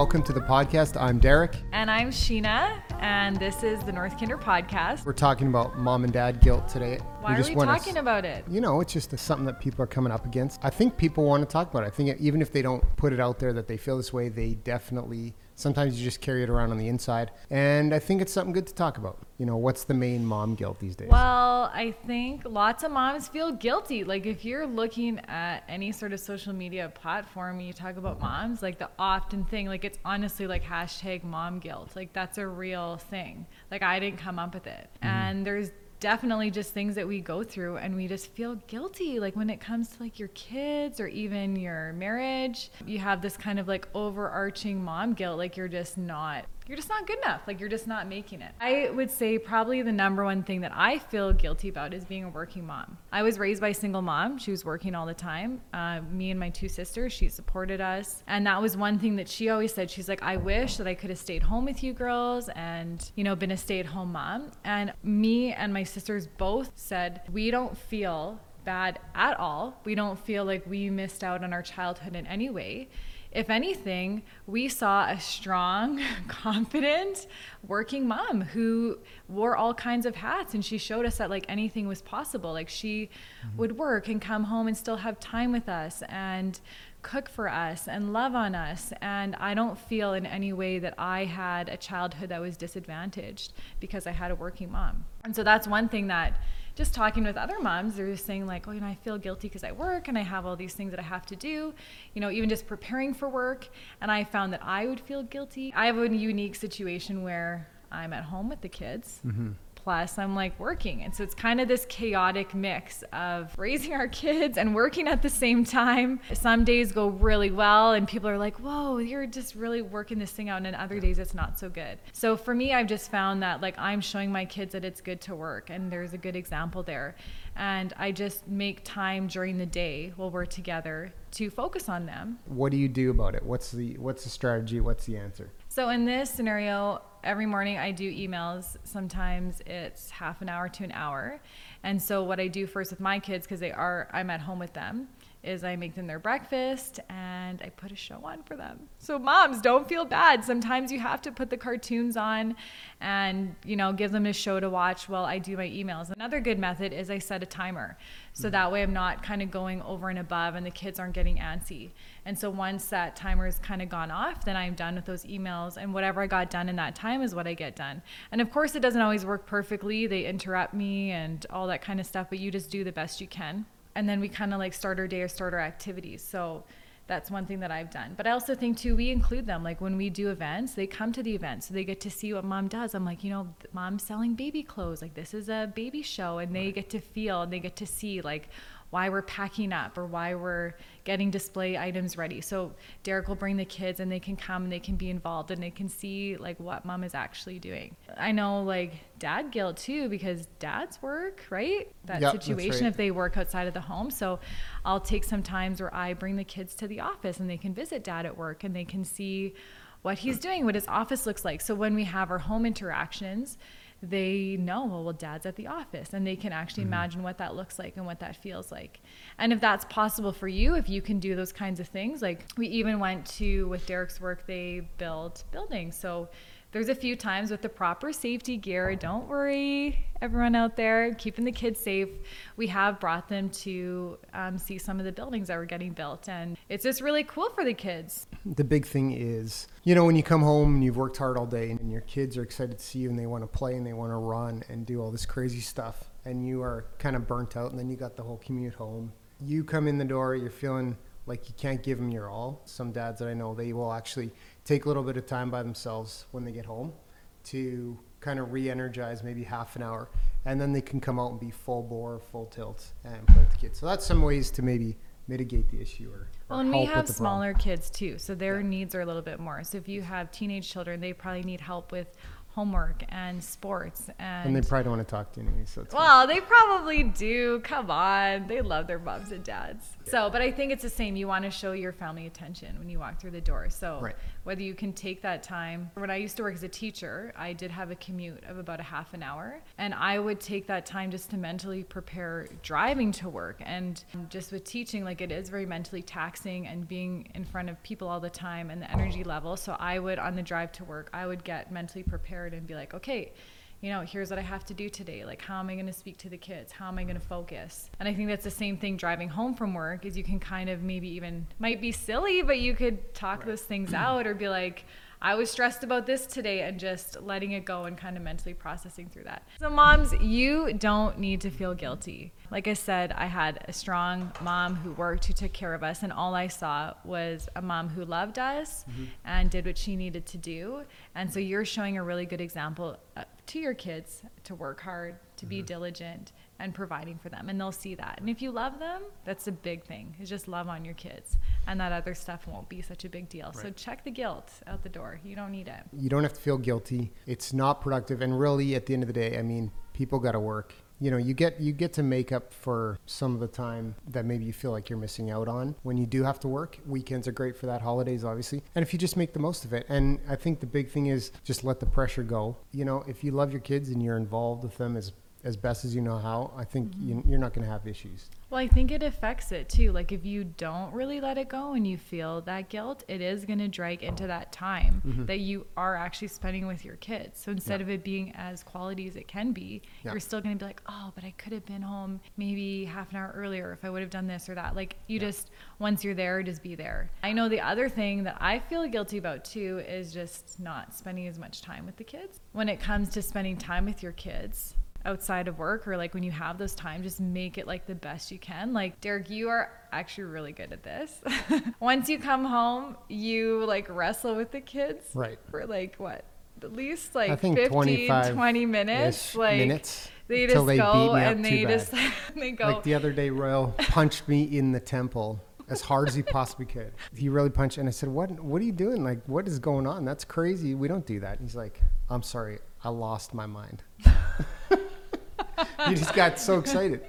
welcome to the podcast. I'm Derek. And I'm Sheena, and this is the North Kinder podcast. We're talking about mom and dad guilt today. Why we are we talking about it? You know, it's just a, something that people are coming up against. I think people want to talk about it. I think even if they don't put it out there that they feel this way, they definitely sometimes you just carry it around on the inside. And I think it's something good to talk about. You know, what's the main mom guilt these days? Well, I think lots of moms feel guilty. Like if you're looking at any sort of social media platform and you talk about moms, like the often thing, like it's honestly like hashtag mom guilt. Like that's a real thing. Like I didn't come up with it. Mm-hmm. And there's definitely just things that we go through and we just feel guilty. Like when it comes to like your kids or even your marriage you have this kind of like overarching mom guilt like you're just not you're just not good enough. Like you're just not making it. I would say probably the number one thing that i feel guilty about is being a working mom. I was raised by a single mom. She was working all the time. Uh, me and my two sisters she supported us. And that was one thing that she always said. She's like i wish that i could have stayed home with you girls and you know been a stay-at-home mom. And me and my sisters both said we don't feel bad at all. We don't feel like we missed out on our childhood in any way if anything, we saw a strong, confident, working mom who wore all kinds of hats and she showed us that like anything was possible. Like she mm-hmm. would work and come home and still have time with us and cook for us and love on us. And I don't feel in any way that I had a childhood that was disadvantaged because I had a working mom. And so that's one thing that just talking with other moms, they're saying like, oh, you know, I feel guilty because I work and I have all these things that I have to do, you know, even just preparing for work. And I found that I would feel guilty. I have a unique situation where I'm at home with the kids. Mm-hmm. Plus, I'm like working. And so it's kind of this chaotic mix of raising our kids and working at the same time. Some days go really well, and people are like, whoa, you're just really working this thing out. And then other days it's not so good. So for me, I've just found that like I'm showing my kids that it's good to work, and there's a good example there. And I just make time during the day while we're together to focus on them what do you do about it? What's the what's the strategy? What's the answer? So in this scenario, every morning I do emails. Sometimes it's half an hour to an hour. And so what I do first with my kids because they are I'm at home with them is I make them their breakfast and I put a show on for them. So moms, don't feel bad. Sometimes you have to put the cartoons on and, you know, give them a show to watch while I do my emails. Another good method is I set a timer. So mm-hmm. that way I'm not kind of going over and above and the kids aren't getting antsy. And so once that timer is kind of gone off, then I'm done with those emails and whatever I got done in that time is what I get done. And of course it doesn't always work perfectly. They interrupt me and all that kind of stuff, but you just do the best you can. And then we kind of like start our day or start our activities. So that's one thing that I've done. But I also think too, we include them. Like when we do events, they come to the event, so they get to see what mom does. I'm like, you know, mom's selling baby clothes. Like this is a baby show, and they get to feel and they get to see like why we're packing up or why we're getting display items ready. So Derek will bring the kids and they can come and they can be involved and they can see like what mom is actually doing. I know like dad guilt too because dads work, right? That Yep, situation right. if they work outside of the home. So I'll take some times where I bring the kids to the office and they can visit dad at work and they can see what he's doing, what his office looks like. So when we have our home interactions, they know, well, well, dad's at the office, and they can actually mm-hmm. imagine what that looks like and what that feels like. And if that's possible for you, if you can do those kinds of things, like we even went to, with Derek's work, they build buildings. So there's a few times with the proper safety gear, don't worry, everyone out there, keeping the kids safe. We have brought them to um, see some of the buildings that were getting built, and it's just really cool for the kids. the big thing is, you know, when you come home and you've worked hard all day and your kids are excited to see you and they want to play and they want to run and do all this crazy stuff and you are kind of burnt out and then you got the whole commute home. You come in the door, you're feeling like you can't give them your all. Some dads that I know, they will actually take a little bit of time by themselves when they get home to kind of re-energize maybe half an hour and then they can come out and be full bore, full tilt and play with the kids. So that's some ways to maybe mitigate the issue or, or Well, and we have the problem. smaller kids too, so their needs are a little bit more. So if you have teenage children, they probably need help with homework and sports and, And they probably don't want to talk to you anyway. So it's fine. well, they probably do. Come on. They love their moms and dads. So, but I think it's the same. You want to show your family attention when you walk through the door. So, Right. whether you can take that time. When I used to work as a teacher, I did have a commute of about a half an hour. And I would take that time just to mentally prepare driving to work. And just with teaching, like it is very mentally taxing and being in front of people all the time and the energy level. So, I would, on the drive to work, I would get mentally prepared and be like, okay, you know, here's what I have to do today. Like, how am I going to speak to the kids? How am I going to focus? And I think that's the same thing driving home from work is you can kind of maybe even might be silly, but you could talk those things out or be like, I was stressed about this today and just letting it go and kind of mentally processing through that. So, moms, you don't need to feel guilty. Like I said, I had a strong mom who worked, who took care of us, and all I saw was a mom who loved us and did what she needed to do. And so, you're showing a really good example uh, to your kids to work hard, to be diligent, and providing for them. And they'll see that. And if you love them, that's a big thing, is just love on your kids. And that other stuff won't be such a big deal. So, check the guilt out the door. You don't need it. you don't have to feel guilty. It's not productive, and really, at the end of the day, I mean, people got to work. You know, you get you get to make up for some of the time that maybe you feel like you're missing out on when you do have to work. Weekends are great for that. Holidays, obviously, and if you just make the most of it. And I think the big thing is just let the pressure go. You know, if you love your kids and you're involved with them as as best as you know how, I think mm-hmm. you, you're not going to have issues. Well, I think it affects it too. Like if you don't really let it go and you feel that guilt, it is going to drag into that time mm-hmm. that you are actually spending with your kids. So instead Yeah. of it being as quality as it can be, Yeah. you're still going to be like, "Oh, but I could have been home maybe half an hour earlier if I would have done this or that." Like you Yeah. just once you're there, just be there. I know the other thing that I feel guilty about too is just not spending as much time with the kids. When it comes to spending time with your kids, outside of work or like when you have those time just make it like the best you can like derek you are actually really good at this once you come home you like wrestle with the kids Right. for like what at least I like think 15 20 minutes like minutes they just they go beat me up and they just they go Like the other day, Royal punched me in the temple as hard as he possibly could. He really punched, and I said, "What? What are you doing? Like, what is going on? That's crazy. We don't do that." And he's like, "I'm sorry, I lost my mind." he just got so excited.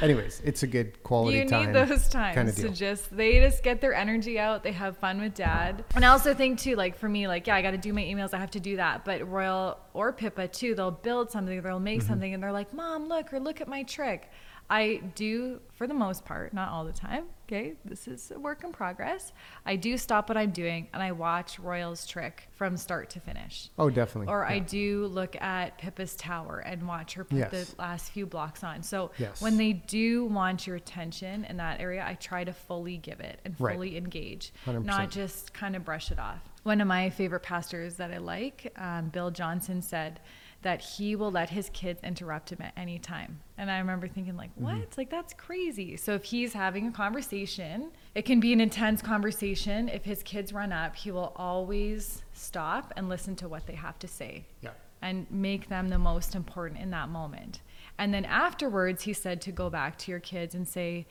Anyways, it's a good quality you time. need those times kinda to just they just get their energy out they have fun with dad and i also think too like for me like yeah i got to do my emails i have to do that but royal or pippa too they'll build something they'll make Mm-hmm. something and they're like mom look or look at my trick i do for the most part not all the time okay this is a work in progress i do stop what i'm doing and i watch royal's trick from start to finish Oh, definitely. or I do look at Pippa's tower and watch her put Yes. the last few blocks on. So Yes. when they do want your attention in that area, I try to fully give it and Right. fully engage, 100%. not just kind of brush it off. One of my favorite pastors that I like, um, Bill Johnson, said that he will let his kids interrupt him at any time. And I remember thinking, like, Mm-hmm. what? Like, that's crazy. So if he's having a conversation, it can be an intense conversation. If his kids run up, he will always stop and listen to what they have to say Yeah. and make them the most important in that moment. And then afterwards, he said to go back to your kids and say,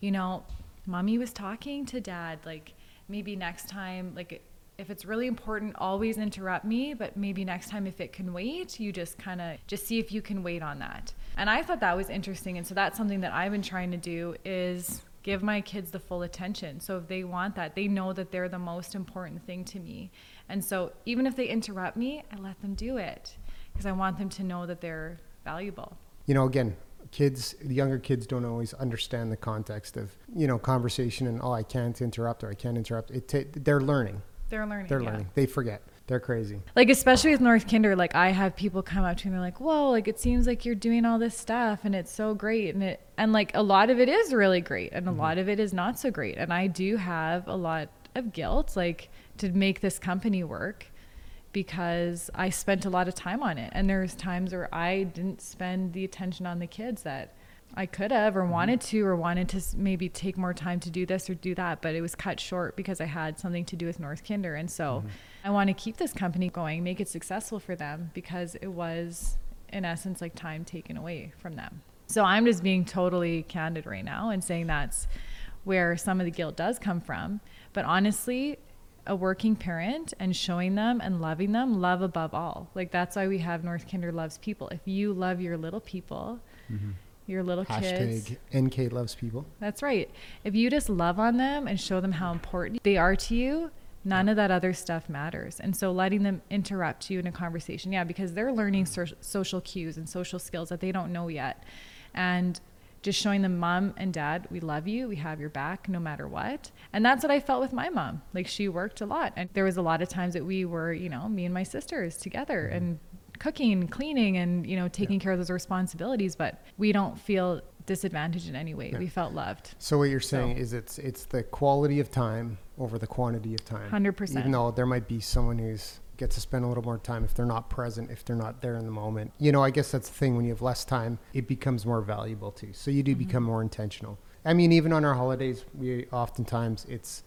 you know, mommy was talking to dad. Like, maybe next time, like, if it's really important, always interrupt me. But maybe next time, if it can wait, you just kind of just see if you can wait on that. And I thought that was interesting. And so that's something that I've been trying to do is give my kids the full attention. So if they want that, they know that they're the most important thing to me. And so even if they interrupt me, I let them do it because I want them to know that they're valuable. you know, again, kids, the younger kids don't always understand the context of, you know, conversation and, oh, I can't interrupt or I can't interrupt. It ta- they're learning. They're learning. They're yeah. learning. They forget. They're crazy. Like especially with North Kinder, like I have people come up to me and they're like, "Whoa, like it seems like you're doing all this stuff and it's so great." And it and like a lot of it is really great and a mm-hmm. lot of it is not so great. And I do have a lot of guilt like to make this company work because I spent a lot of time on it. And there's times where I didn't spend the attention on the kids that I could have or mm-hmm. wanted to or wanted to maybe take more time to do this or do that, but it was cut short because I had something to do with North Kinder. And so mm-hmm. I want to keep this company going, make it successful for them because it was in essence like time taken away from them. So I'm just being totally candid right now and saying that's where some of the guilt does come from. But honestly, a working parent and showing them and loving them love above all. Like that's why we have North Kinder loves people. If you love your little people, mm-hmm. Your little kids, Hashtag NK loves people. that's right. If you just love on them and show them how important they are to you, none of that other stuff matters. And so letting them interrupt you in a conversation, yeah, because they're learning so- social cues and social skills that they don't know yet. And just showing them mom and dad we love you we have your back no matter what and that's what i felt with my mom like she worked a lot and there was a lot of times that we were you know me and my sisters together mm-hmm. and cooking cleaning and you know taking care of those responsibilities but we don't feel disadvantaged in any way we felt loved So what you're saying So- is it's it's the quality of time over the quantity of time. 100%. Even though there might be someone who's gets to spend a little more time if they're not present, if they're not there in the moment. You know, I guess that's the thing. When you have less time, it becomes more valuable too. So you do Mm-hmm. become more intentional. I mean, even on our holidays, we oftentimes it's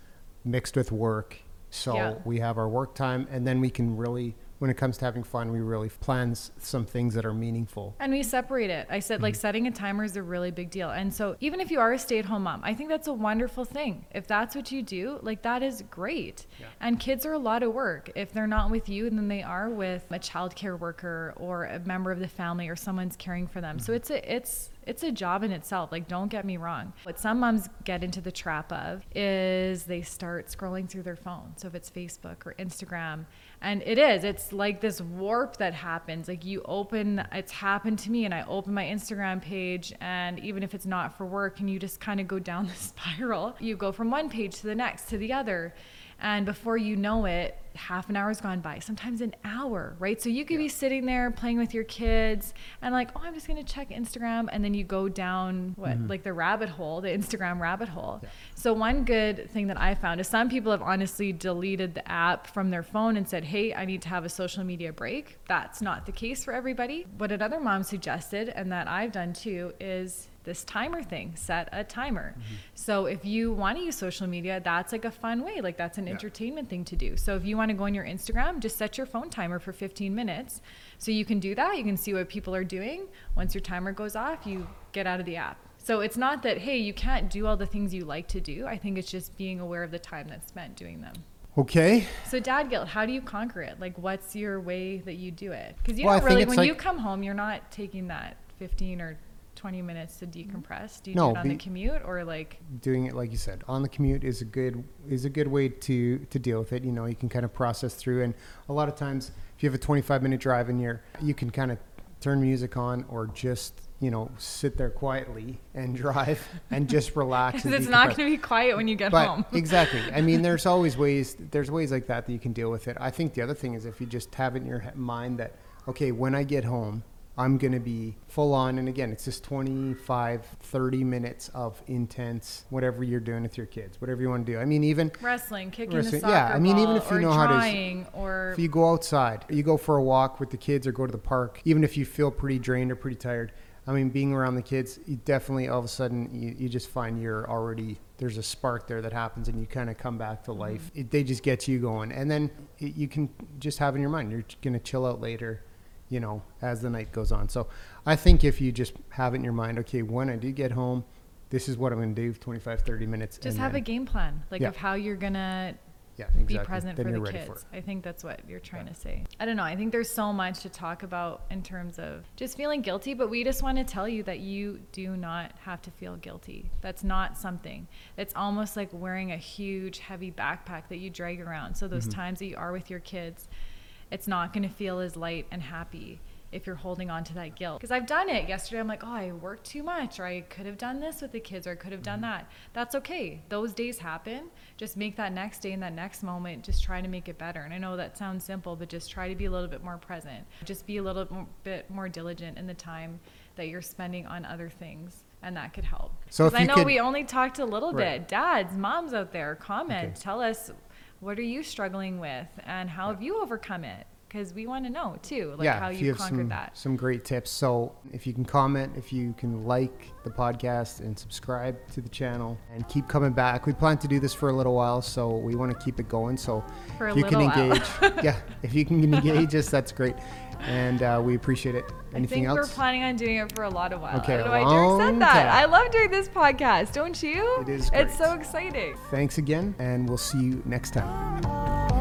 mixed with work. So Yeah. we have our work time, and then we can really, when it comes to having fun, we really plan s- some things that are meaningful. And we separate it. I said, Mm-hmm. like, setting a timer is a really big deal. And so, even if you are a stay at home mom, I think that's a wonderful thing. If that's what you do, like, that is great. Yeah. And kids are a lot of work. If they're not with you, then they are with a childcare worker or a member of the family or someone's caring for them. Mm-hmm. So, it's a, it's, it's a job in itself. Like, don't get me wrong. What some moms get into the trap of is they start scrolling through their phone. So, if it's Facebook or Instagram, and it is, it's like this warp that happens. Like, you open, it's happened to me, and I open my Instagram page, and even if it's not for work, and you just kind of go down the spiral, you go from one page to the next to the other. And before you know it, half an hour's gone by, sometimes an hour, right? So you could be sitting there playing with your kids and like, oh, I'm just gonna check Instagram. And then you go down what, mm-hmm. like the rabbit hole, the Instagram rabbit hole. Yeah. So one good thing that I found is some people have honestly deleted the app from their phone and said, hey, I need to have a social media break. That's not the case for everybody. What another mom suggested, and that I've done too, is this timer thing set a timer. So if you want to use social media that's like a fun way like that's an Yeah. entertainment thing to do. So if you want to go on your instagram just set your phone timer for 15 minutes. So you can do that you can see what people are doing. Once your timer goes off you get out of the app. So it's not that hey you can't do all the things you like to do. I think it's just being aware of the time that's spent doing them. Okay. so dad guilt how do you conquer it? Like what's your way that you do it? Because you Well, don't really when like- you come home you're not taking that 15 or 20 minutes to mm-hmm. decompress? Do you No, do it on the commute or like doing it like you said on the commute is a good is a good way to to deal with it you know you can kind of process through and a lot of times if you have a 25 minute drive and you're you can kind of turn music on or just you know sit there quietly and drive and just relax because and it's not going to be quiet when you get but home. exactly. I mean there's always ways there's ways like that that you can deal with it. I think the other thing is if you just have it in your mind that okay when i get home i'm going to be full on and again it's just 25 30 minutes of intense whatever you're doing with your kids whatever you want to do. I mean even wrestling kicking Wrestling, the soccer yeah, I mean, even if you know how to- drawing or if you go outside you go for a walk with the kids or go to the park even if you feel pretty drained or pretty tired i mean being around the kids you definitely all of a sudden you, you just find you're already there's a spark there that happens and you kind of come back to Mm-hmm. life. It, they just get you going and then it, you can just have in your mind you're going to chill out later you know as the night goes on so i think if you just have it in your mind okay when i do get home this is what i'm going to do 25 30 minutes just have a game plan like Yeah. of how you're going to yeah, be present Then for the kids. for. I think that's what you're trying to say. I don't know. I think there's so much to talk about in terms of just feeling guilty, but we just want to tell you that you do not have to feel guilty. That's not something. It's almost like wearing a huge, heavy backpack that you drag around. So Mm-hmm. those times that you are with your kids, it's not going to feel as light and happy if you're holding on to that guilt. Because I've done it. Yesterday, I'm like, oh, I worked too much, or I could have done this with the kids, or I could have done mm-hmm. that. That's okay. Those days happen. Just make that next day and that next moment, just try to make it better. And I know that sounds simple, but just try to be a little bit more present. Just be a little bit more diligent in the time that you're spending on other things. And that could help. So I know could- we only talked a little Right. bit. Dads, moms out there, comment. Okay. Tell us what are you struggling with and how have you overcome it? Because we want to know too, like how if you, have conquered some, that. Some great tips. So if you can comment, if you can like the podcast and subscribe to the channel and keep coming back. We plan to do this for a little while, so we want to keep it going. So For if you can engage, yeah, if you can engage us, that's great. And uh, we appreciate it. I Anything think else? we're planning on doing it for a lot of while. Okay, I don't know why Derek long said that. time. I love doing this podcast, don't you? It is It's so exciting. Thanks again, and we'll see you next time.